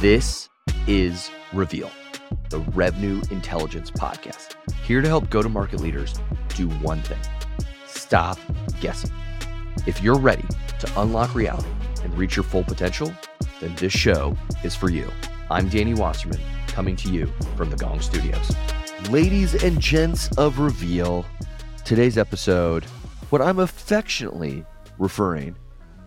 This is Reveal, the Revenue Intelligence Podcast, here to help go to market leaders do one thing stop guessing. If you're ready to unlock reality and reach your full potential, then this show is for you. I'm Danny Wasserman, coming to you from the Gong Studios. Ladies and gents of Reveal, today's episode, what I'm affectionately referring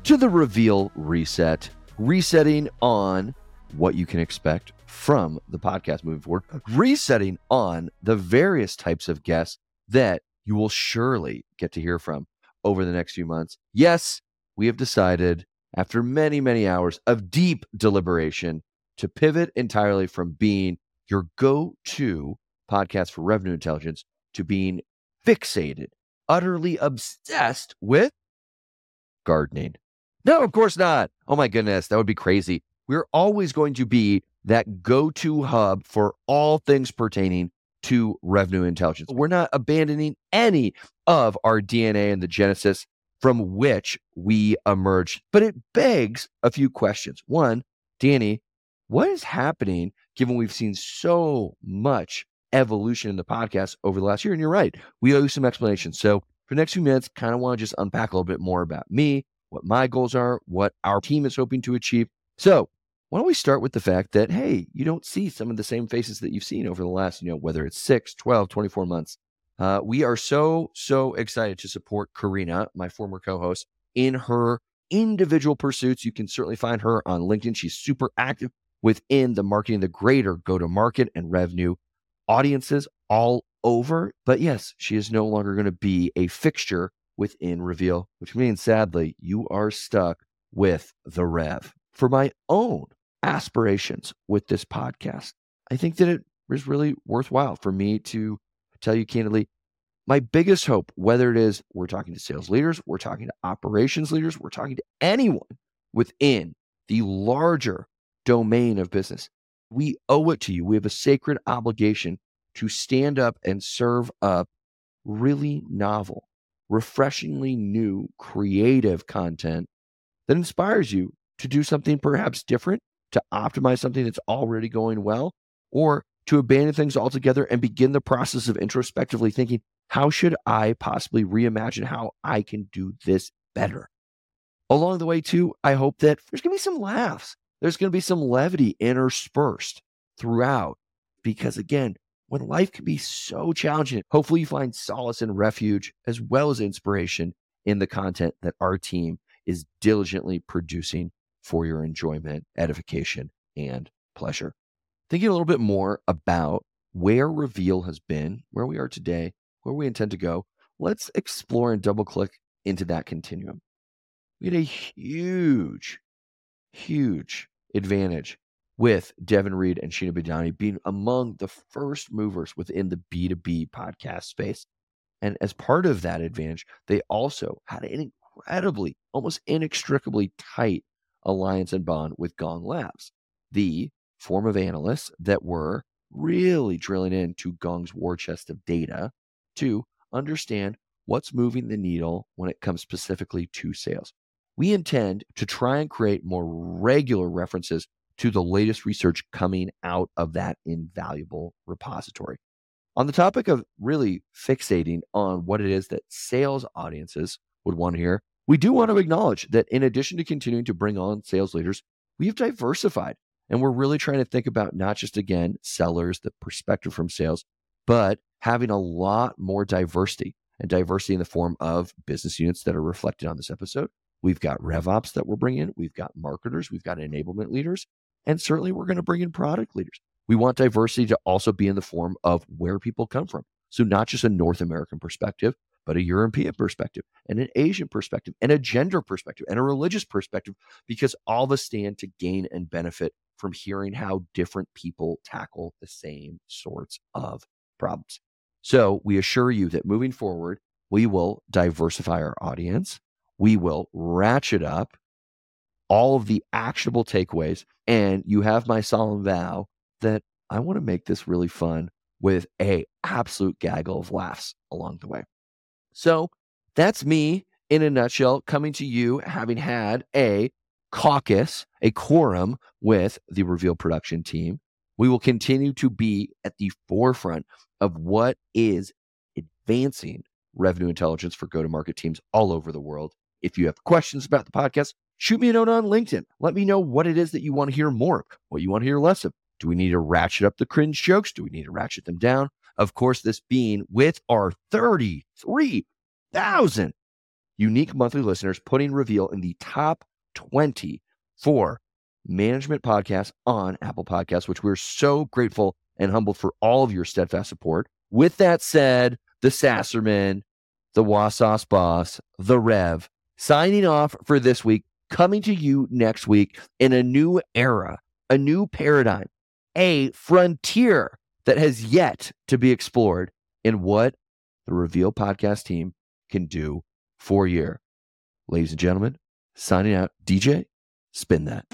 to the Reveal Reset, resetting on what you can expect from the podcast moving forward, resetting on the various types of guests that you will surely get to hear from over the next few months. Yes, we have decided after many, many hours of deep deliberation to pivot entirely from being your go to podcast for revenue intelligence to being fixated, utterly obsessed with gardening. No, of course not. Oh my goodness, that would be crazy we're always going to be that go to hub for all things pertaining to revenue intelligence. We're not abandoning any of our DNA and the genesis from which we emerged. But it begs a few questions. One, Danny, what is happening given we've seen so much evolution in the podcast over the last year? And you're right, we owe you some explanations. So for the next few minutes, kind of want to just unpack a little bit more about me, what my goals are, what our team is hoping to achieve. So why don't we start with the fact that, hey, you don't see some of the same faces that you've seen over the last, you know, whether it's 6, 12, 24 months. Uh, we are so, so excited to support Karina, my former co host, in her individual pursuits. You can certainly find her on LinkedIn. She's super active within the marketing, the greater go to market and revenue audiences all over. But yes, she is no longer going to be a fixture within Reveal, which means sadly, you are stuck with the Rev. For my own aspirations with this podcast. I think that it is really worthwhile for me to tell you candidly my biggest hope, whether it is we're talking to sales leaders, we're talking to operations leaders, we're talking to anyone within the larger domain of business, we owe it to you. We have a sacred obligation to stand up and serve up really novel, refreshingly new, creative content that inspires you to do something perhaps different to optimize something that's already going well or to abandon things altogether and begin the process of introspectively thinking, how should I possibly reimagine how I can do this better? Along the way, too, I hope that there's going to be some laughs. There's going to be some levity interspersed throughout. Because again, when life can be so challenging, hopefully you find solace and refuge as well as inspiration in the content that our team is diligently producing for your enjoyment, edification, and pleasure. Thinking a little bit more about where Reveal has been, where we are today, where we intend to go, let's explore and double click into that continuum. We had a huge, huge advantage with Devin Reed and Sheena Badani being among the first movers within the B2B podcast space. And as part of that advantage, they also had an incredibly, almost inextricably tight alliance and bond with Gong Labs, the form of analysts that were really drilling into Gong's war chest of data to understand what's moving the needle when it comes specifically to sales. We intend to try and create more regular references to the latest research coming out of that invaluable repository. On the topic of really fixating on what it is that sales audiences would want to hear, we do want to acknowledge that in addition to continuing to bring on sales leaders, we have diversified and we're really trying to think about not just, again, sellers, the perspective from sales, but having a lot more diversity and diversity in the form of business units that are reflected on this episode. We've got RevOps that we're bringing in, we've got marketers, we've got enablement leaders, and certainly we're going to bring in product leaders. We want diversity to also be in the form of where people come from. So, not just a North American perspective, but a European perspective and an Asian perspective and a gender perspective and a religious perspective, because all of us stand to gain and benefit from hearing how different people tackle the same sorts of problems. So we assure you that moving forward, we will diversify our audience. We will ratchet up all of the actionable takeaways. And you have my solemn vow that I want to make this really fun with a absolute gaggle of laughs along the way. So that's me in a nutshell coming to you having had a caucus, a quorum with the Reveal production team. We will continue to be at the forefront of what is advancing revenue intelligence for go to market teams all over the world. If you have questions about the podcast, shoot me a note on LinkedIn. Let me know what it is that you want to hear more of, what you want to hear less of. Do we need to ratchet up the cringe jokes? Do we need to ratchet them down? Of course, this being with our 33,000 unique monthly listeners, putting Reveal in the top 20 for management podcasts on Apple Podcasts, which we're so grateful and humbled for all of your steadfast support. With that said, the Sasserman, the Wasauce Boss, the Rev, signing off for this week, coming to you next week in a new era, a new paradigm, a frontier that has yet to be explored in what the Reveal podcast team can do for you. Ladies and gentlemen, signing out, DJ, spin that.